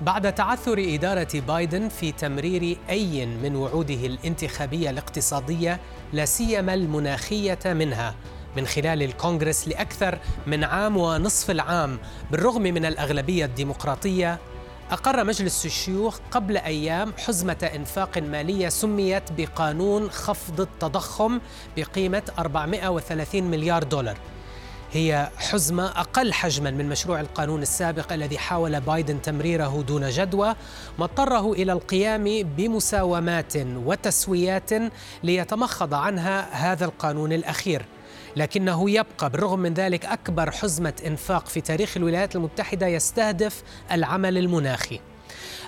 بعد تعثر إدارة بايدن في تمرير أي من وعوده الانتخابية الاقتصادية لا سيما المناخية منها. من خلال الكونغرس لأكثر من عام ونصف العام بالرغم من الأغلبية الديمقراطية أقر مجلس الشيوخ قبل أيام حزمة إنفاق مالية سميت بقانون خفض التضخم بقيمة 430 مليار دولار. هي حزمة أقل حجما من مشروع القانون السابق الذي حاول بايدن تمريره دون جدوى ما اضطره إلى القيام بمساومات وتسويات ليتمخض عنها هذا القانون الأخير. لكنه يبقى بالرغم من ذلك أكبر حزمة إنفاق في تاريخ الولايات المتحدة يستهدف العمل المناخي.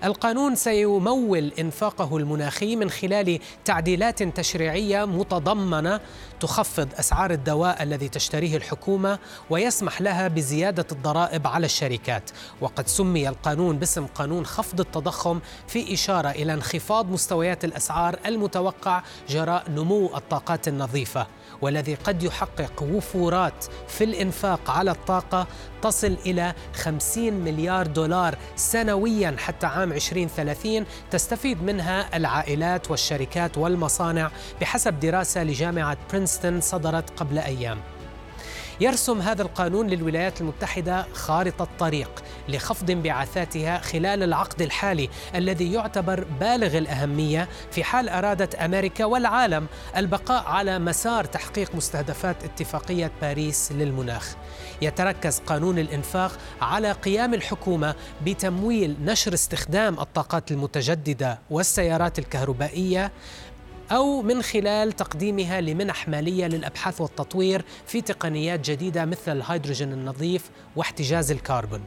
القانون سيمول إنفاقه المناخي من خلال تعديلات تشريعية متضمنة تخفض أسعار الدواء الذي تشتريه الحكومة ويسمح لها بزيادة الضرائب على الشركات. وقد سمي القانون باسم قانون خفض التضخم في إشارة إلى انخفاض مستويات الأسعار المتوقع جراء نمو الطاقات النظيفة. والذي قد يحقق وفورات في الإنفاق على الطاقة تصل إلى 50 مليار دولار سنويا حتى عام 2030 تستفيد منها العائلات والشركات والمصانع بحسب دراسة لجامعة برينستون صدرت قبل أيام. يرسم هذا القانون للولايات المتحدة خارطة طريق لخفض انبعاثاتها خلال العقد الحالي الذي يعتبر بالغ الأهمية في حال أرادت أمريكا والعالم البقاء على مسار تحقيق مستهدفات اتفاقية باريس للمناخ. يتركز قانون الإنفاق على قيام الحكومة بتمويل نشر استخدام الطاقات المتجددة والسيارات الكهربائية أو من خلال تقديمها لمنح مالية للأبحاث والتطوير في تقنيات جديدة مثل الهيدروجين النظيف واحتجاز الكربون.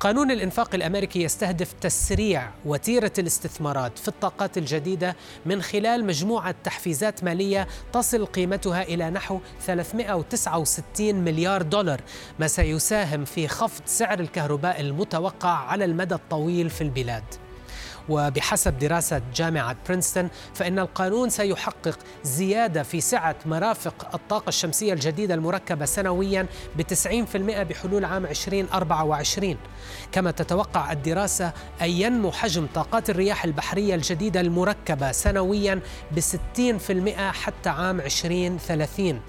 قانون الإنفاق الأمريكي يستهدف تسريع وتيرة الاستثمارات في الطاقات الجديدة من خلال مجموعة تحفيزات مالية تصل قيمتها إلى نحو 369 مليار دولار ما سيساهم في خفض سعر الكهرباء المتوقع على المدى الطويل في البلاد. وبحسب دراسة جامعة برينستون فإن القانون سيحقق زيادة في سعة مرافق الطاقة الشمسية الجديدة المركبة سنويا ب 90% بحلول عام 2024 كما تتوقع الدراسة أن ينمو حجم طاقات الرياح البحرية الجديدة المركبة سنويا ب 60% حتى عام 2030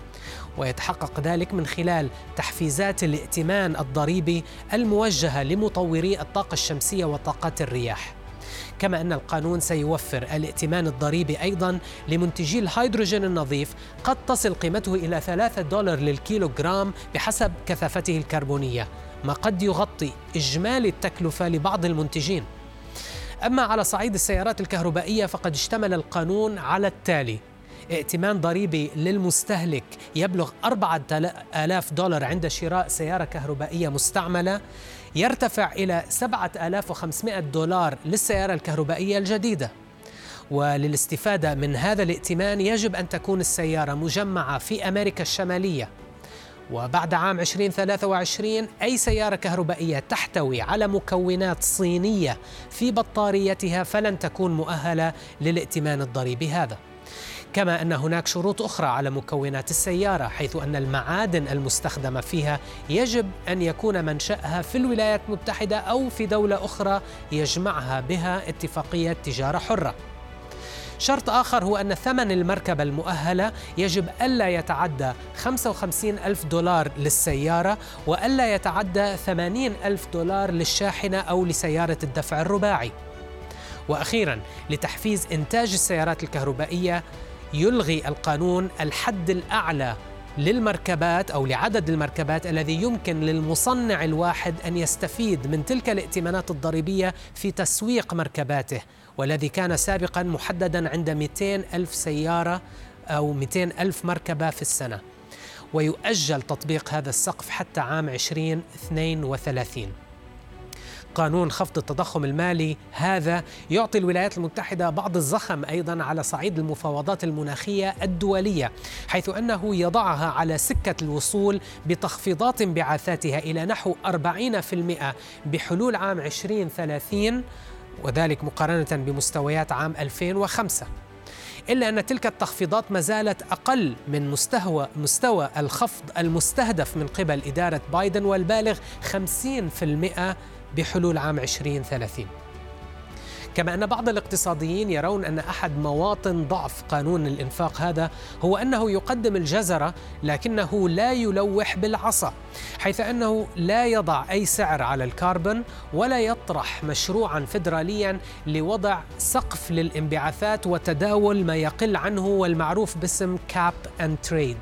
ويتحقق ذلك من خلال تحفيزات الائتمان الضريبي الموجهة لمطوري الطاقة الشمسية وطاقات الرياح. كما أن القانون سيوفر الائتمان الضريبي أيضا لمنتجي الهيدروجين النظيف. قد تصل قيمته إلى 3 دولار للكيلوغرام بحسب كثافته الكربونية ما قد يغطي إجمالي التكلفة لبعض المنتجين. أما على صعيد السيارات الكهربائية فقد اشتمل القانون على التالي ائتمان ضريبي للمستهلك يبلغ 4000 دولار عند شراء سيارة كهربائية مستعملة. يرتفع إلى 7500 دولار للسيارة الكهربائية الجديدة. وللاستفادة من هذا الائتمان يجب أن تكون السيارة مجمعة في أمريكا الشمالية. وبعد عام 2023 أي سيارة كهربائية تحتوي على مكونات صينية في بطاريتها فلن تكون مؤهلة للائتمان الضريبي هذا. كما أن هناك شروط أخرى على مكونات السيارة حيث أن المعادن المستخدمة فيها يجب أن يكون منشأها في الولايات المتحدة أو في دولة أخرى يجمعها بها اتفاقية تجارة حرة. شرط آخر هو أن ثمن المركبة المؤهلة يجب ألا يتعدى 55 ألف دولار للسيارة وألا يتعدى 80 ألف دولار للشاحنة أو لسيارة الدفع الرباعي. وأخيرا لتحفيز إنتاج السيارات الكهربائية يلغي القانون الحد الأعلى للمركبات أو لعدد المركبات الذي يمكن للمصنع الواحد أن يستفيد من تلك الائتمانات الضريبية في تسويق مركباته والذي كان سابقا محددا عند 200 ألف سيارة أو 200 ألف مركبة في السنة. ويؤجل تطبيق هذا السقف حتى عام 2032 قانون خفض التضخم المالي هذا يعطي الولايات المتحدة بعض الزخم أيضا على صعيد المفاوضات المناخية الدولية حيث أنه يضعها على سكة الوصول بتخفيضات انبعاثاتها إلى نحو 40% بحلول عام 2030 وذلك مقارنة بمستويات عام 2005 إلا أن تلك التخفيضات ما زالت أقل من مستوى مستوى الخفض المستهدف من قبل إدارة بايدن والبالغ 50% بحلول عام 2030 كما أن بعض الاقتصاديين يرون أن أحد مواطن ضعف قانون الإنفاق هذا هو أنه يقدم الجزرة لكنه لا يلوح بالعصا حيث أنه لا يضع أي سعر على الكربون ولا يطرح مشروعا فدراليا لوضع سقف للانبعاثات وتداول ما يقل عنه والمعروف باسم cap and trade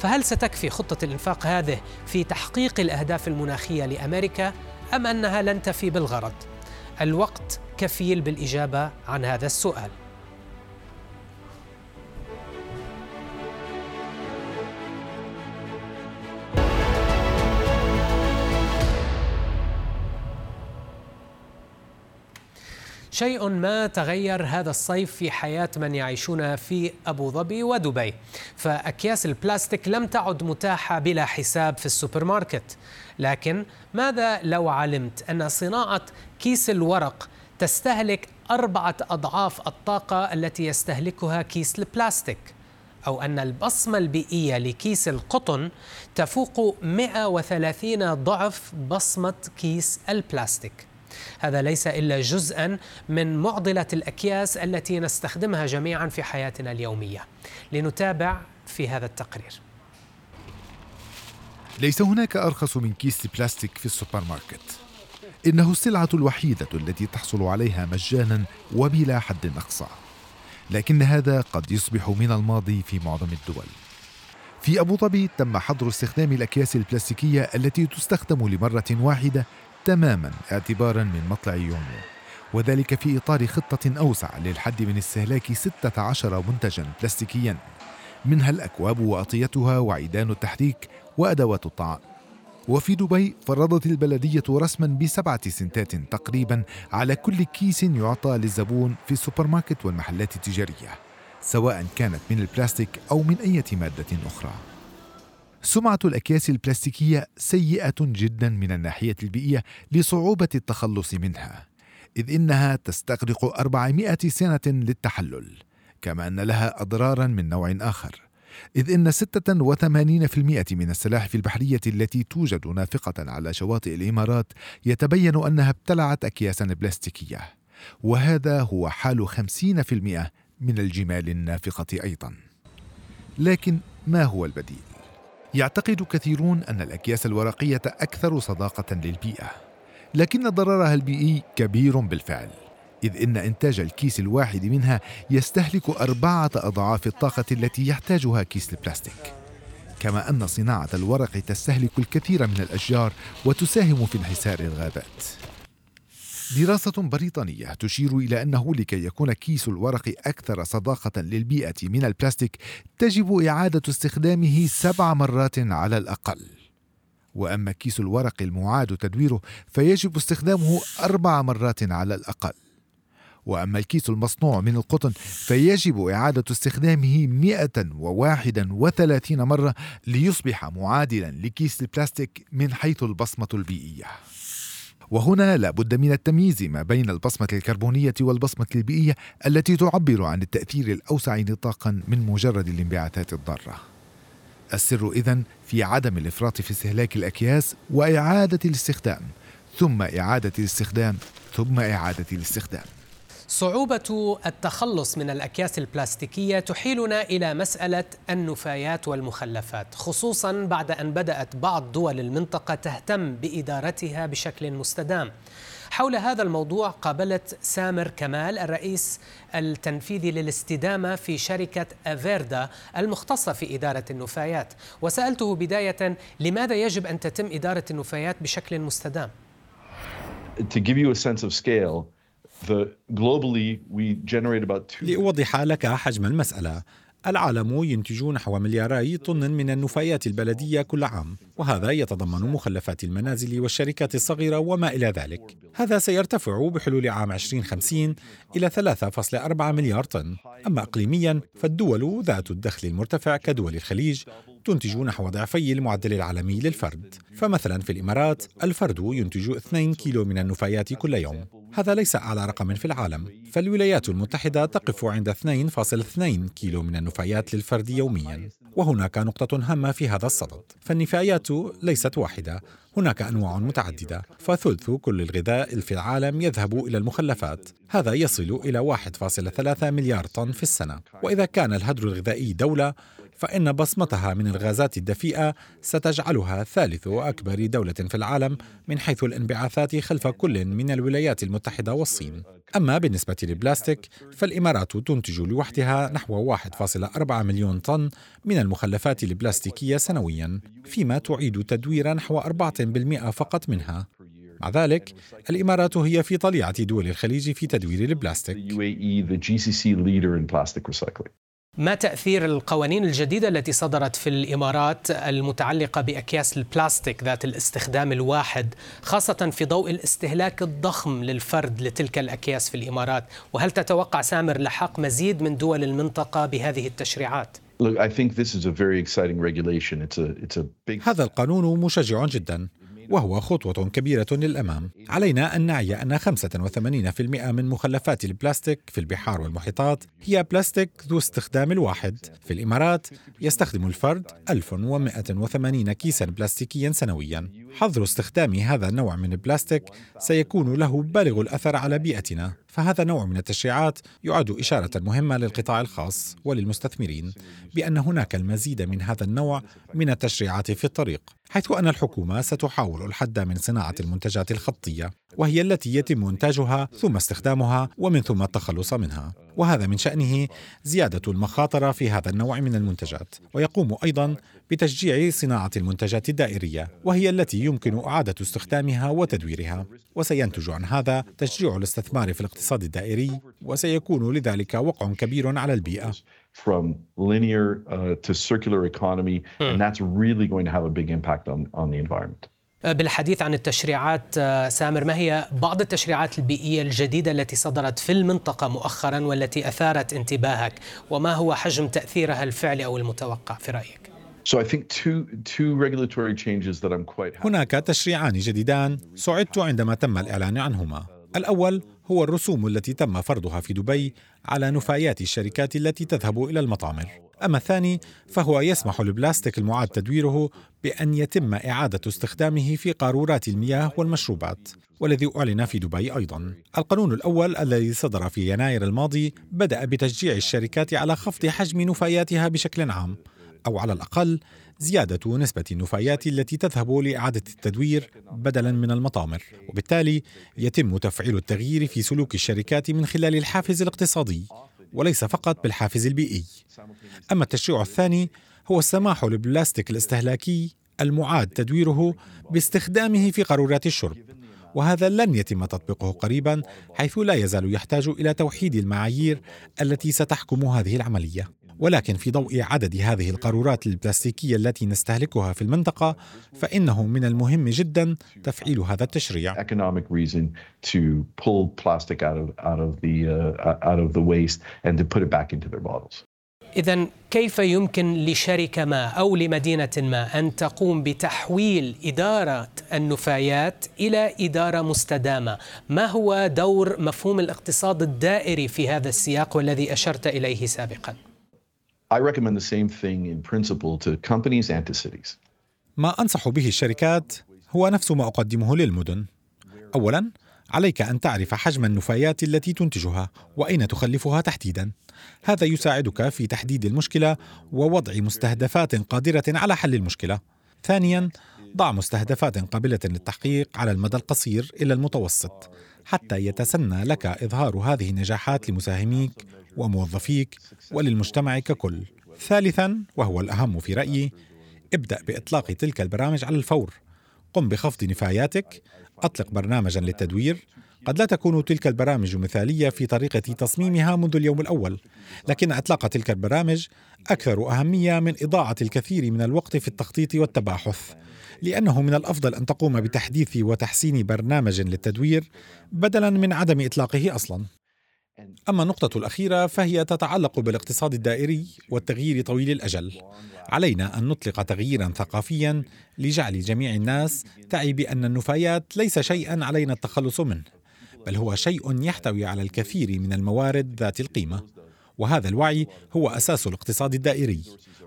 فهل ستكفي خطة الإنفاق هذه في تحقيق الأهداف المناخية لأمريكا؟ أم أنها لن تفي بالغرض؟ الوقت كفيل بالإجابة عن هذا السؤال. شيء ما تغير هذا الصيف في حياة من يعيشون في أبو ظبي ودبي. فأكياس البلاستيك لم تعد متاحة بلا حساب في السوبر ماركت لكن ماذا لو علمت أن صناعة كيس الورق تستهلك أربعة أضعاف الطاقة التي يستهلكها كيس البلاستيك؟ أو أن البصمة البيئية لكيس القطن تفوق 130 ضعف بصمة كيس البلاستيك؟ هذا ليس إلا جزءا من معضلة الأكياس التي نستخدمها جميعا في حياتنا اليومية. لنتابع في هذا التقرير. ليس هناك أرخص من كيس بلاستيك في السوبر ماركت. إنه السلعة الوحيدة التي تحصل عليها مجانا وبلا حد أقصى. لكن هذا قد يصبح من الماضي في معظم الدول. في أبو ظبي تم حظر استخدام الأكياس البلاستيكية التي تستخدم لمرة واحدة تماما اعتبارا من مطلع يونيو وذلك في إطار خطة أوسع للحد من استهلاك 16 منتجا بلاستيكيا منها الأكواب وأغطيتها وعيدان التحريك وأدوات الطعام. وفي دبي فرضت البلدية رسما بسبعة سنتات تقريبا على كل كيس يعطى للزبون في السوبر ماركت والمحلات التجارية سواء كانت من البلاستيك أو من أي مادة أخرى. سمعة الأكياس البلاستيكية سيئة جدا من الناحية البيئية لصعوبة التخلص منها إذ إنها تستغرق 400 سنة للتحلل كما أن لها أضرارا من نوع آخر إذ إن 86% من السلاحف البحرية التي توجد نافقة على شواطئ الإمارات يتبين أنها ابتلعت أكياسا بلاستيكية وهذا هو حال 50% من الجمال النافقة أيضا لكن ما هو البديل؟ يعتقد كثيرون أن الأكياس الورقية أكثر صداقة للبيئة لكن ضررها البيئي كبير بالفعل إذ إن إنتاج الكيس الواحد منها يستهلك أربعة أضعاف الطاقة التي يحتاجها كيس البلاستيك. كما أن صناعة الورق تستهلك الكثير من الأشجار وتساهم في انحسار الغابات. دراسة بريطانية تشير إلى أنه لكي يكون كيس الورق أكثر صداقة للبيئة من البلاستيك تجب إعادة استخدامه سبع مرات على الأقل. وأما كيس الورق المعاد تدويره فيجب استخدامه أربع مرات على الأقل. وأما الكيس المصنوع من القطن فيجب إعادة استخدامه 131 مرة ليصبح معادلا لكيس البلاستيك من حيث البصمة البيئية. وهنا لا بد من التمييز ما بين البصمة الكربونية والبصمة البيئية التي تعبر عن التأثير الأوسع نطاقا من مجرد الانبعاثات الضارة. السر إذن في عدم الإفراط في استهلاك الأكياس وإعادة الاستخدام ثم إعادة الاستخدام ثم إعادة الاستخدام. صعوبة التخلص من الأكياس البلاستيكية تحيلنا إلى مسألة النفايات والمخلفات، خصوصا بعد أن بدأت بعض دول المنطقة تهتم بإدارتها بشكل مستدام. حول هذا الموضوع قابلت سامر كمال الرئيس التنفيذي للاستدامة في شركة أفيردا المختصة في إدارة النفايات وسألته بداية لماذا يجب أن تتم إدارة النفايات بشكل مستدام؟ To give you a sense of scale, لأوضح لك حجم المسألة. العالم ينتج نحو ملياري طن من النفايات البلدية كل عام وهذا يتضمن مخلفات المنازل والشركات الصغيرة وما إلى ذلك. هذا سيرتفع بحلول عام 2050 إلى 3.4 مليار طن. أما إقليميا فالدول ذات الدخل المرتفع كدول الخليج تنتج نحو ضعفي المعدل العالمي للفرد. فمثلا في الإمارات الفرد ينتج 2 كيلو من النفايات كل يوم. هذا ليس أعلى رقم في العالم. فالولايات المتحدة تقف عند 2.2 كيلو من النفايات للفرد يوميا. وهناك نقطة هامة في هذا الصدد. فالنفايات ليست واحدة. هناك أنواع متعددة. فثلث كل الغذاء في العالم يذهب إلى المخلفات. هذا يصل إلى 1.3 مليار طن في السنة. وإذا كان الهدر الغذائي دولة فإن بصمتها من الغازات الدفيئة ستجعلها ثالث أكبر دولة في العالم من حيث الانبعاثات خلف كل من الولايات المتحدة والصين. أما بالنسبة للبلاستيك فالإمارات تنتج لوحدها نحو 1.4 مليون طن من المخلفات البلاستيكية سنويا، فيما تعيد تدوير نحو 4% فقط منها. مع ذلك الإمارات هي في طليعة دول الخليج في تدوير البلاستيك ما تأثير القوانين الجديدة التي صدرت في الإمارات المتعلقة بأكياس البلاستيك ذات الاستخدام الواحد خاصة في ضوء الاستهلاك الضخم للفرد لتلك الأكياس في الإمارات؟ وهل تتوقع سامر لحق مزيد من دول المنطقة بهذه التشريعات؟ هذا القانون مشجع جدا. وهو خطوة كبيرة للأمام. علينا أن نعي أن 85% من مخلفات البلاستيك في البحار والمحيطات هي بلاستيك ذو استخدام الواحد. في الإمارات يستخدم الفرد 1180 كيسا بلاستيكيا سنويا. حظر استخدام هذا النوع من البلاستيك سيكون له بالغ الأثر على بيئتنا فهذا نوع من التشريعات يعد إشارة مهمة للقطاع الخاص وللمستثمرين بأن هناك المزيد من هذا النوع من التشريعات في الطريق حيث أن الحكومة ستحاول الحد من صناعة المنتجات الخطية وهي التي يتم إنتاجها ثم استخدامها ومن ثم التخلص منها وهذا من شأنه زيادة المخاطر في هذا النوع من المنتجات ويقوم أيضا بتشجيع صناعة المنتجات الدائرية وهي التي يمكن إعادة استخدامها وتدويرها وسينتج عن هذا تشجيع الاستثمار في الاقتصاد الدائري وسيكون لذلك وقع كبير على البيئة from linear uh, to circular economy and that's really going to have a big impact on, on the environment. بالحديث عن التشريعات سامر ما هي بعض التشريعات البيئية الجديدة التي صدرت في المنطقة مؤخرا والتي أثارت انتباهك وما هو حجم تأثيرها الفعلي أو المتوقع في رأيك؟ So I think two, two regulatory changes that I'm quite هناك تشريعان جديدان سعدت عندما تم الإعلان عنهما. الأول هو الرسوم التي تم فرضها في دبي على نفايات الشركات التي تذهب إلى المطامر. أما الثاني فهو يسمح للبلاستيك المعاد تدويره بأن يتم إعادة استخدامه في قارورات المياه والمشروبات والذي أعلن في دبي أيضا. القانون الأول الذي صدر في يناير الماضي بدأ بتشجيع الشركات على خفض حجم نفاياتها بشكل عام أو على الأقل زيادة نسبة النفايات التي تذهب لإعادة التدوير بدلا من المطامر. وبالتالي يتم تفعيل التغيير في سلوك الشركات من خلال الحافز الاقتصادي وليس فقط بالحافز البيئي. أما التشريع الثاني هو السماح للبلاستيك الاستهلاكي المعاد تدويره باستخدامه في قارورات الشرب. وهذا لن يتم تطبيقه قريبا حيث لا يزال يحتاج إلى توحيد المعايير التي ستحكم هذه العملية. ولكن في ضوء عدد هذه القارورات البلاستيكية التي نستهلكها في المنطقة فإنه من المهم جدا تفعيل هذا التشريع. إذا كيف يمكن لشركة ما أو لمدينة ما أن تقوم بتحويل إدارة النفايات إلى إدارة مستدامة؟ ما هو دور مفهوم الاقتصاد الدائري في هذا السياق والذي أشرت إليه سابقاً؟ I recommend the same thing in principle to companies and to cities. ما أنصح به الشركات هو نفس ما أقدمه للمدن. أولاً، عليك أن تعرف حجم النفايات التي تنتجها وأين تخلفها تحديداً. هذا يساعدك في تحديد المشكلة ووضع مستهدفات قادرة على حل المشكلة. ثانياً، ضع مستهدفات قابلة للتحقيق على المدى القصير إلى المتوسط حتى يتسنى لك إظهار هذه النجاحات لمساهميك وموظفيك وللمجتمع ككل. ثالثا وهو الأهم في رأيي ابدأ بإطلاق تلك البرامج على الفور. قم بخفض نفاياتك أطلق برنامجا للتدوير. قد لا تكون تلك البرامج مثالية في طريقة تصميمها منذ اليوم الأول لكن إطلاق تلك البرامج أكثر أهمية من إضاعة الكثير من الوقت في التخطيط والتباحث. لأنه من الأفضل أن تقوم بتحديث وتحسين برنامج للتدوير بدلا من عدم إطلاقه أصلا أما النقطة الأخيرة فهي تتعلق بالاقتصاد الدائري والتغيير طويل الأجل. علينا أن نطلق تغييرا ثقافيا لجعل جميع الناس تعي بأن النفايات ليس شيئا علينا التخلص منه، بل هو شيء يحتوي على الكثير من الموارد ذات القيمة. وهذا الوعي هو أساس الاقتصاد الدائري،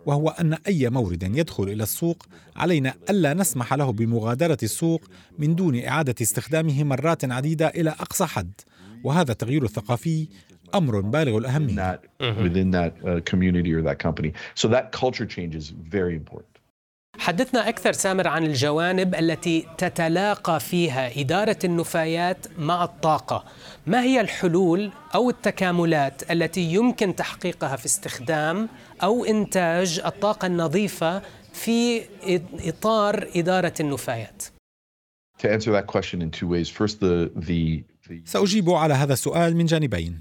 وهو أن أي مورد يدخل إلى السوق علينا ألا نسمح له بمغادرة السوق من دون إعادة استخدامه مرات عديدة إلى أقصى حد. وهذا التغيير الثقافي أمر بالغ الأهمية. حدثنا أكثر سامر عن الجوانب التي تتلاقى فيها إدارة النفايات مع الطاقة ما هي الحلول أو التكاملات التي يمكن تحقيقها في استخدام أو إنتاج الطاقة النظيفة في إطار إدارة النفايات To answer that question in two ways. First, the, the سأجيب على هذا السؤال من جانبين.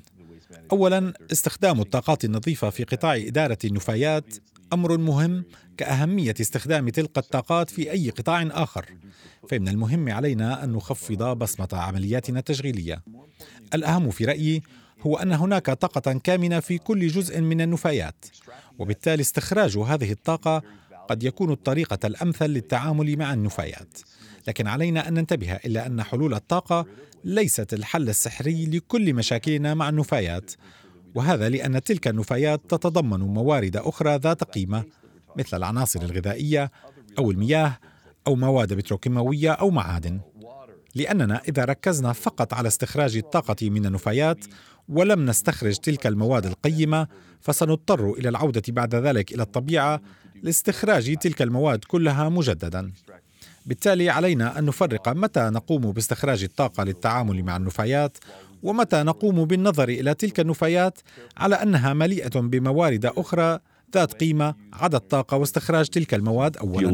أولا استخدام الطاقات النظيفة في قطاع إدارة النفايات أمر مهم كأهمية استخدام تلك الطاقات في أي قطاع آخر. فمن المهم علينا أن نخفض بصمة عملياتنا التشغيلية. الأهم في رأيي هو أن هناك طاقة كامنة في كل جزء من النفايات، وبالتالي استخراج هذه الطاقة قد يكون الطريقة الأمثل للتعامل مع النفايات. لكن علينا أن ننتبه إلى أن حلول الطاقة ليست الحل السحري لكل مشاكلنا مع النفايات وهذا لأن تلك النفايات تتضمن موارد أخرى ذات قيمة مثل العناصر الغذائية أو المياه أو مواد بتروكيماوية أو معادن. لأننا إذا ركزنا فقط على استخراج الطاقة من النفايات ولم نستخرج تلك المواد القيمة فسنضطر إلى العودة بعد ذلك إلى الطبيعة لاستخراج تلك المواد كلها مجددا. بالتالي علينا أن نفرق متى نقوم باستخراج الطاقة للتعامل مع النفايات ومتى نقوم بالنظر إلى تلك النفايات على أنها مليئة بموارد أخرى ذات قيمة عدا الطاقة واستخراج تلك المواد اولا.